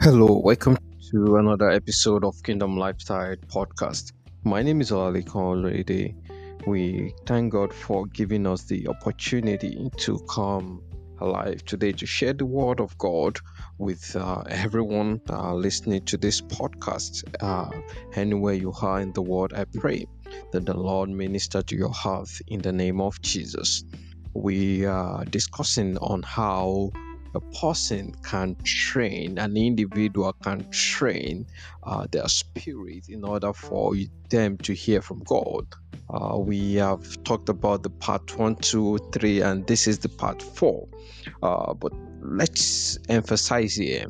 Hello, welcome to another episode of Kingdom Lifestyle Podcast. My name is Olali Konlede. We thank God for giving us the opportunity to come alive today to share the word of God with uh, everyone uh, listening to this podcast. Uh, anywhere you are in the world, I pray that the Lord minister to your heart in the name of Jesus. We are discussing on how a person can train, an individual can train uh, their spirit in order for them to hear from God. Uh, we have talked about the part one, two, three, and this is the part four. Uh, but let's emphasize here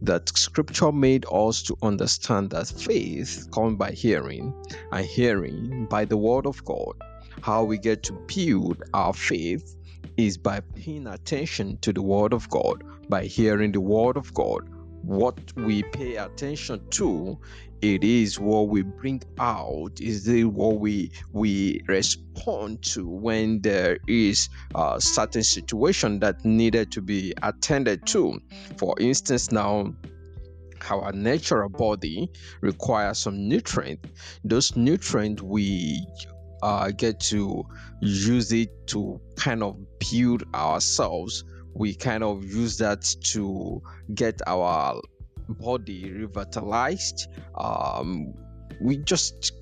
that scripture made us to understand that faith comes by hearing, and hearing by the word of God. How we get to build our faith is by paying attention to the Word of God, by hearing the Word of God. What we pay attention to, it is what we bring out. Is it what we we respond to when there is a certain situation that needed to be attended to? For instance, now our natural body requires some nutrient. Those nutrients we uh, get to use it to kind of build ourselves. We kind of use that to get our body revitalized. Um, we just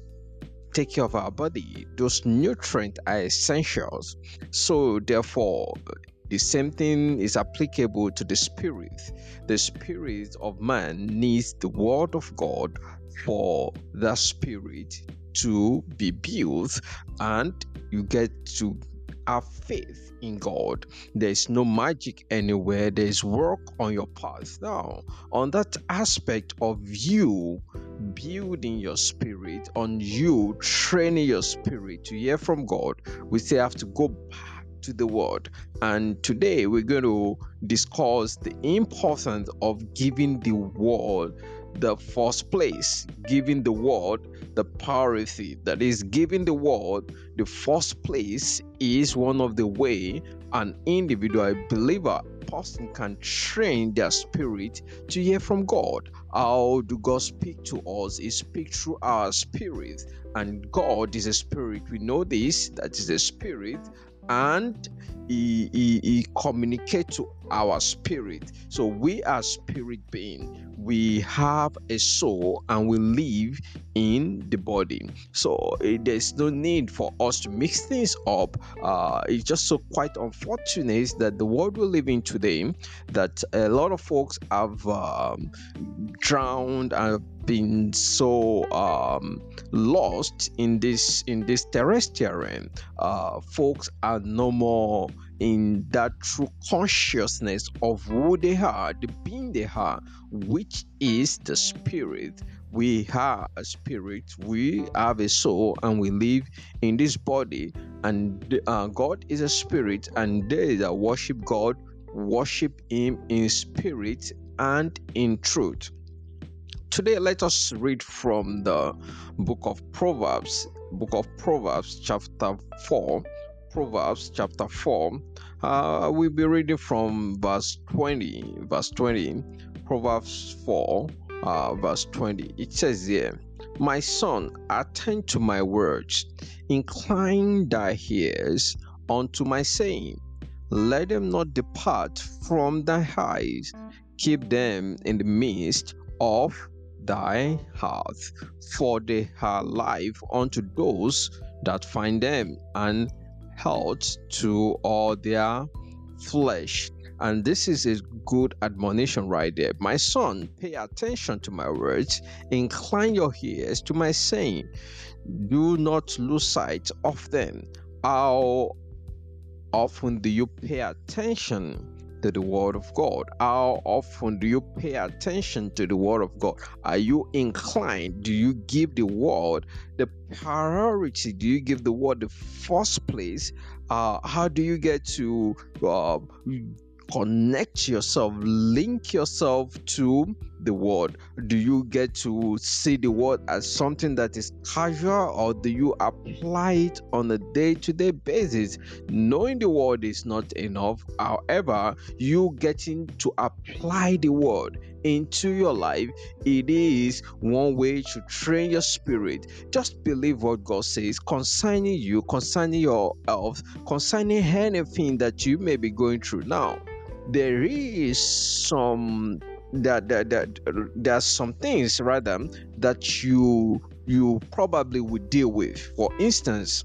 take care of our body. Those nutrients are essentials. So, therefore, the same thing is applicable to the spirit. The spirit of man needs the word of God for the spirit to be built and you get to have faith in God. There's no magic anywhere, there's work on your path. Now, on that aspect of you building your spirit, on you training your spirit to hear from God, we still have to go back to the word. And today we're going to discuss the importance of giving the word the first place, giving the word the priority. That is, giving the word the first place is one of the way an individual believer person can train their spirit to hear from God. How do God speak to us? He speaks through our spirit, and God is a spirit. We know this, that is a spirit, and he, he, he communicates to our spirit. So we are spirit being. We have a soul and we live in the body. So uh, there's no need for us to mix things up. Uh, it's just so quite unfortunate that the world we live in today, that a lot of folks have um, drowned and been so um, lost in this in this terrestrial realm. Uh, folks are no more in that true consciousness of who they are, the being they are, which is the spirit. We are a spirit, we have a soul, and we live in this body. And uh, God is a spirit, and they that worship God worship Him in spirit and in truth. Today, let us read from the book of Proverbs, book of Proverbs, chapter 4. Proverbs chapter 4. Uh, we'll be reading from verse 20. Verse 20. Proverbs 4, uh, verse 20. It says here, My son, attend to my words, incline thy ears unto my saying. Let them not depart from thy eyes, keep them in the midst of thy heart, for they are life unto those that find them, and health to all their flesh. And this is a good admonition right there. My son, pay attention to my words, incline your ears to my saying. Do not lose sight of them. How often do you pay attention to the Word of God? How often do you pay attention to the Word of God? Are you inclined? Do you give the Word the priority? Do you give the Word the first place? Uh, how do you get to uh, connect yourself, link yourself to the word? Do you get to see the word as something that is casual or do you apply it on a day to day basis? Knowing the word is not enough. However, you getting to apply the word into your life, it is one way to train your spirit. Just believe what God says concerning you, concerning your health, concerning anything that you may be going through now. There is some that that that there are some things rather that you you probably would deal with. For instance,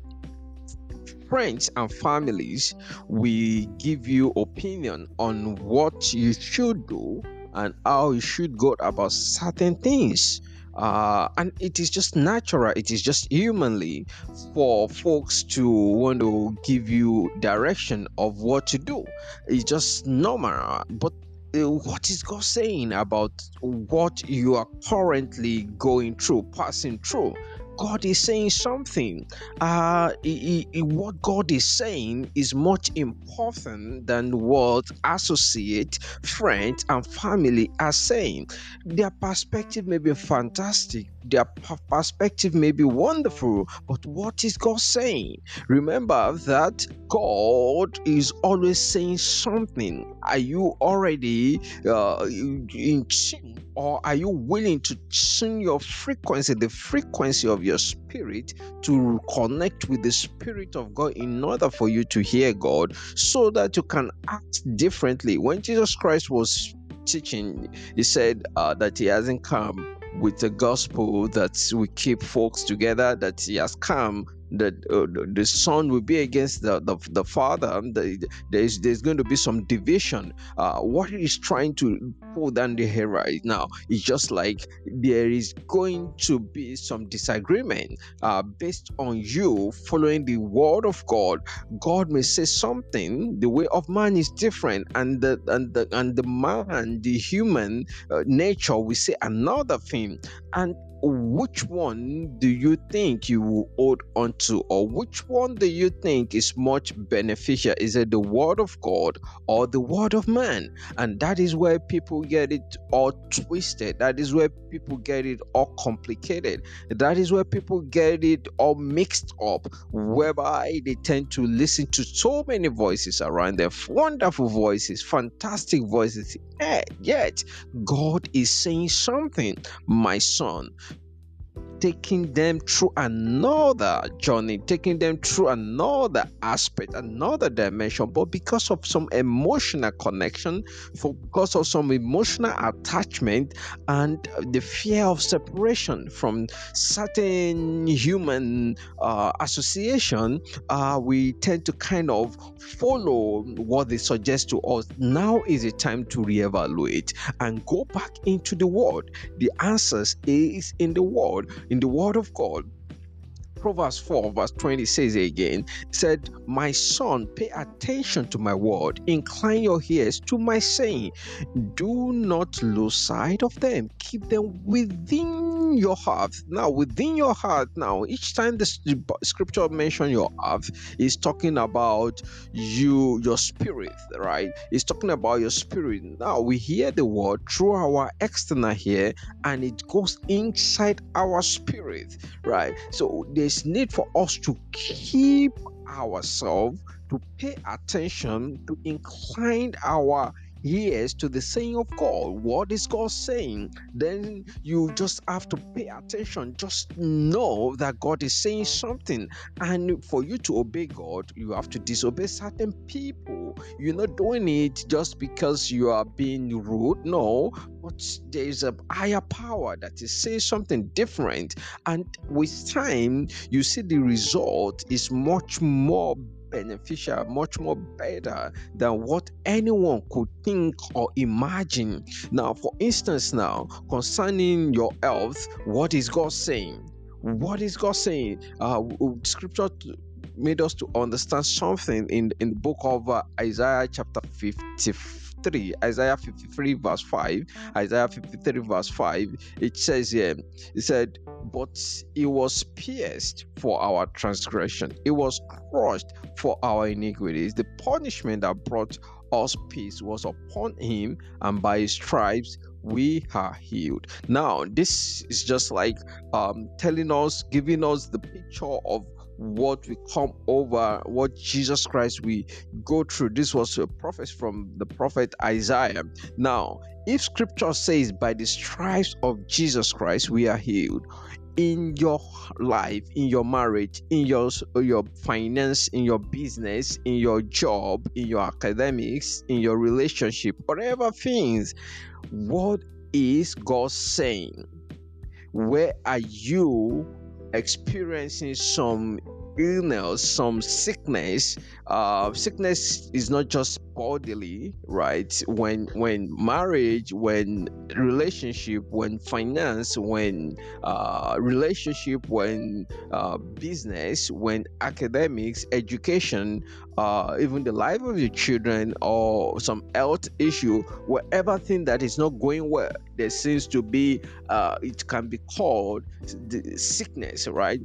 friends and families we give you opinion on what you should do and how you should go about certain things uh, and it is just natural. It is just humanly for folks to want to give you direction of what to do. It's just normal. But uh, what is God saying about what you are currently going through, passing through? God is saying something. Uh, he, he, what God is saying is much important than what associate, friends, and family are saying. Their perspective may be fantastic, their perspective may be wonderful, but what is God saying? Remember that God is always saying something. Are you already uh, in tune, or are you willing to tune your frequency, the frequency of your spirit, to connect with the Spirit of God in order for you to hear God so that you can act differently? When Jesus Christ was teaching, he said uh, that he hasn't come with the gospel that we keep folks together, that he has come that uh, the son will be against the the, the father the, there's there's going to be some division. Uh, what he's trying to pull down the hair right now is just like there is going to be some disagreement uh, based on you following the word of god. God may say something the way of man is different and the and the and the man the human uh, nature will say another thing. And which one do you think you will hold on to, or which one do you think is much beneficial? Is it the word of God or the word of man? And that is where people get it all twisted. That is where people get it all complicated. That is where people get it all mixed up, whereby they tend to listen to so many voices around them wonderful voices, fantastic voices. Yet, God is saying something, my son taking them through another journey, taking them through another aspect, another dimension, but because of some emotional connection, because of some emotional attachment and the fear of separation from certain human uh, association, uh, we tend to kind of follow what they suggest to us. Now is a time to reevaluate and go back into the world. The answers is in the word in the Word of God. Proverbs 4, verse 20 says again, said, My son, pay attention to my word, incline your ears to my saying. Do not lose sight of them, keep them within your heart. Now, within your heart, now, each time the scripture mention your heart is talking about you, your spirit, right? It's talking about your spirit. Now, we hear the word through our external ear and it goes inside our spirit, right? So, there's is need for us to keep ourselves, to pay attention, to incline our ears to the saying of God. What is God saying? Then you just have to pay attention. Just know that God is saying something. And for you to obey God, you have to disobey certain people. You're not doing it just because you are being rude. No, but there is a higher power that is saying something different. And with time, you see the result is much more beneficial, much more better than what anyone could think or imagine. Now, for instance, now concerning your health, what is God saying? What is God saying? Uh, scripture made us to understand something in in the book of uh, Isaiah chapter 50 53, Isaiah 53, verse 5, Isaiah 53, verse 5, it says here, it said, But he was pierced for our transgression, it was crushed for our iniquities. The punishment that brought us peace was upon him, and by his stripes we are healed. Now, this is just like um, telling us, giving us the picture of what we come over, what Jesus Christ we go through. This was a prophet from the prophet Isaiah. Now, if scripture says, By the stripes of Jesus Christ we are healed, in your life in your marriage in your uh, your finance in your business in your job in your academics in your relationship whatever things what is god saying where are you experiencing some illness, some sickness. Uh, sickness is not just bodily, right? When when marriage, when relationship, when finance, when uh, relationship, when uh, business, when academics, education, uh, even the life of your children, or some health issue, whatever thing that is not going well, there seems to be. Uh, it can be called the sickness, right?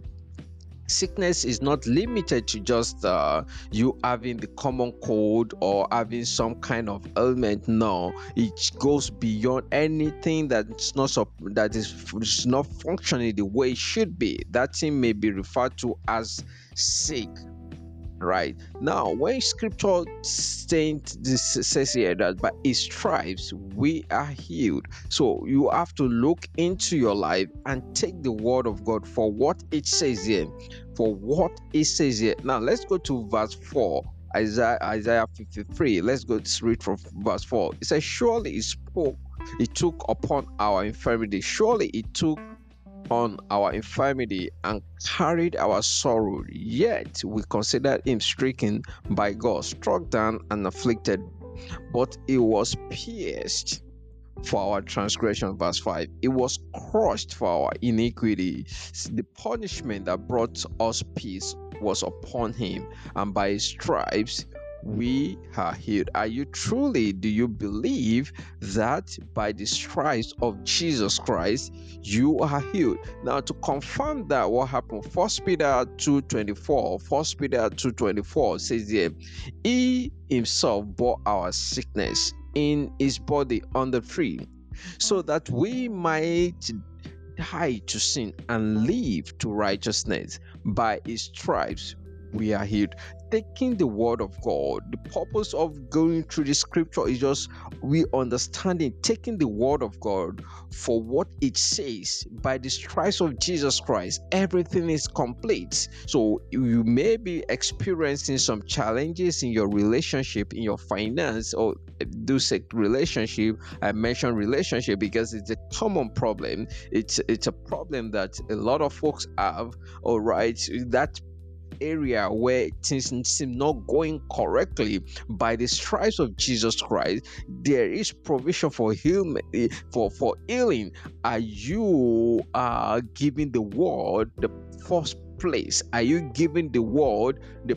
Sickness is not limited to just uh, you having the common cold or having some kind of ailment. No it goes beyond anything that's not that is not functioning the way it should be. That thing may be referred to as sick right. Now when scripture states this says here that by his stripes we are healed. So you have to look into your life and take the word of god for what it says here. For what it says here. Now let's go to verse 4 isaiah isaiah 53 let's go to read from verse 4 it says surely he spoke he took upon our infirmity. Surely he took on our infirmity and carried our sorrow, yet we considered him stricken by God, struck down and afflicted. But he was pierced for our transgression. Verse 5 It was crushed for our iniquity. The punishment that brought us peace was upon him, and by his stripes we are healed. Are you truly, do you believe that by the stripes of Jesus Christ you are healed? Now, to confirm that, what happened? First Peter 2:24, First Peter 2:24 says He himself bore our sickness in his body on the tree, so that we might die to sin and live to righteousness. By his stripes we are healed taking the word of God. The purpose of going through the scripture is just we understanding, taking the word of God for what it says. By the stripes of Jesus Christ, everything is complete. So you may be experiencing some challenges in your relationship, in your finance, or do say relationship. I mentioned relationship because it's a common problem. It's it's a problem that a lot of folks have. All right, that area where things seem not going correctly. By the stripes of jesus christ there is provision for healing for for healing. Are you uh giving the word the first place are you giving the word the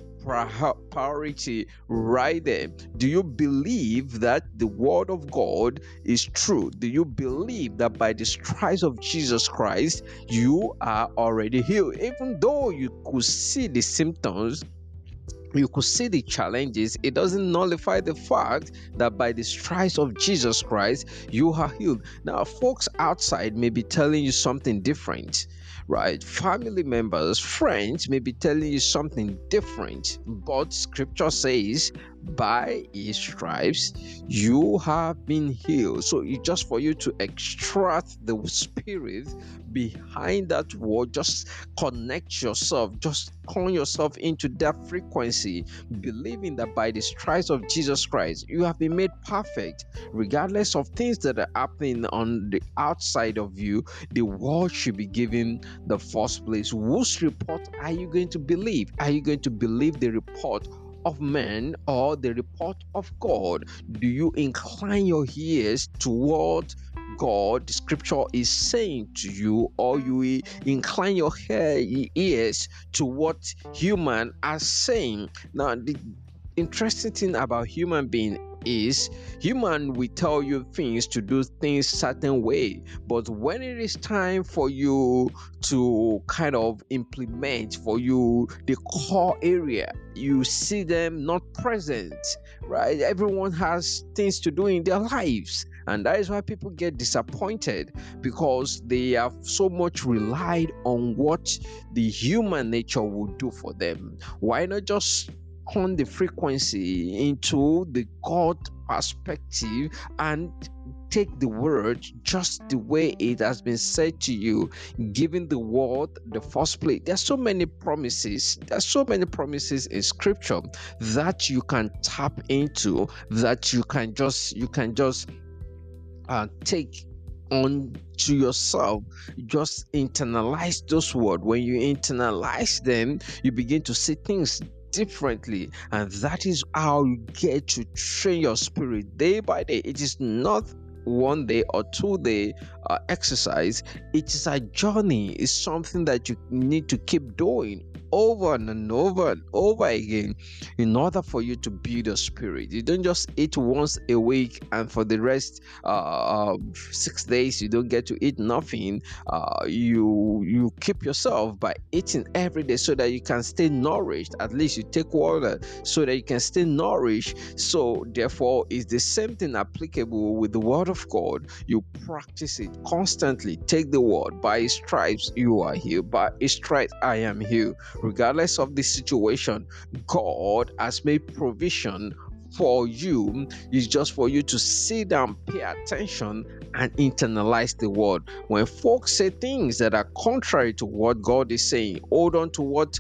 priority right there. Do you believe that the word of God is true? Do you believe that by the stripes of Jesus Christ you are already healed? Even though you could see the symptoms, you could see the challenges, it doesn't nullify the fact that by the stripes of Jesus Christ, you are healed. Now, folks outside may be telling you something different right? Family members, friends may be telling you something different, but scripture says, by his stripes you have been healed. So it's just for you to extract the spirit behind that word, just connect yourself, just call yourself into that frequency, believing that by the stripes of Jesus Christ you have been made perfect, regardless of things that are happening on the outside of you. The world should be given the first place. Whose report are you going to believe? Are you going to believe the report of man or the report of God? Do you incline your ears toward God, the scripture is saying to you, or you incline your ears to what human are saying. Now, the interesting thing about human being is human will tell you things to do things certain way but when it is time for you to kind of implement for you the core area you see them not present right? Everyone has things to do in their lives and that is why people get disappointed because they have so much relied on what the human nature will do for them. Why not just turn the frequency into the God perspective and take the word just the way it has been said to you, giving the word the first place. There's so many promises. There's so many promises in scripture that you can tap into, that you can just you can just uh, take on to yourself just internalize those words when you internalize them you begin to see things differently and that is how you get to train your spirit day by day. It is not one day or two day uh, exercise it is a journey it's something that you need to keep doing over and over and over again in order for you to build your spirit. You don't just eat once a week and for the rest uh, six days you don't get to eat nothing. Uh, you you keep yourself by eating every day so that you can stay nourished. At least you take water so that you can stay nourished. So therefore, it's the same thing applicable with the word of God. You practice it constantly. Take the word by its stripes you are healed. By its stripes I am healed regardless of the situation, God has made provision for you is just for you to sit down, pay attention, and internalize the word. When folks say things that are contrary to what God is saying, hold on to what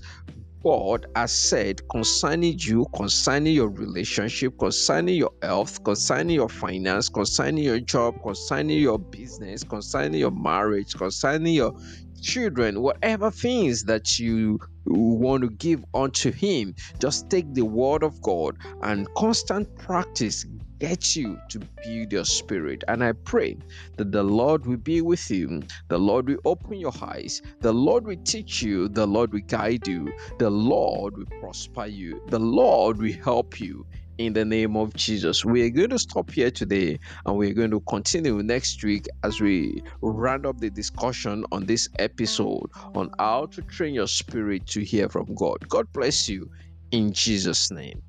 God has said concerning you, concerning your relationship, concerning your health, concerning your finance, concerning your job, concerning your business, concerning your marriage, concerning your children, whatever things that you want to give unto Him, just take the word of God and constant practice get you to build your spirit. And I pray that the Lord will be with you, the Lord will open your eyes, the Lord will teach you, the Lord will guide you, the Lord will prosper you, the Lord will help you in the name of Jesus. We are going to stop here today and we're going to continue next week as we round up the discussion on this episode on how to train your spirit to hear from God. God bless you in Jesus' name.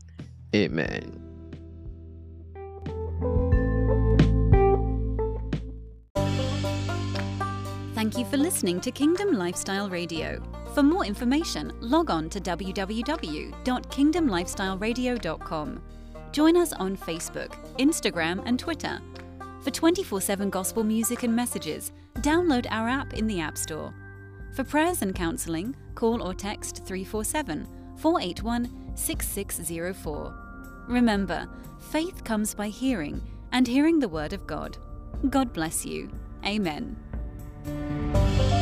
Amen. Thank you for listening to Kingdom Lifestyle Radio. For more information, log on to www.kingdomlifestyleradio.com. Join us on Facebook, Instagram, and Twitter. For 24 7 gospel music and messages, download our app in the App Store. For prayers and counseling, call or text 347 481 6604. Remember, faith comes by hearing, and hearing the Word of God. God bless you. Amen. Música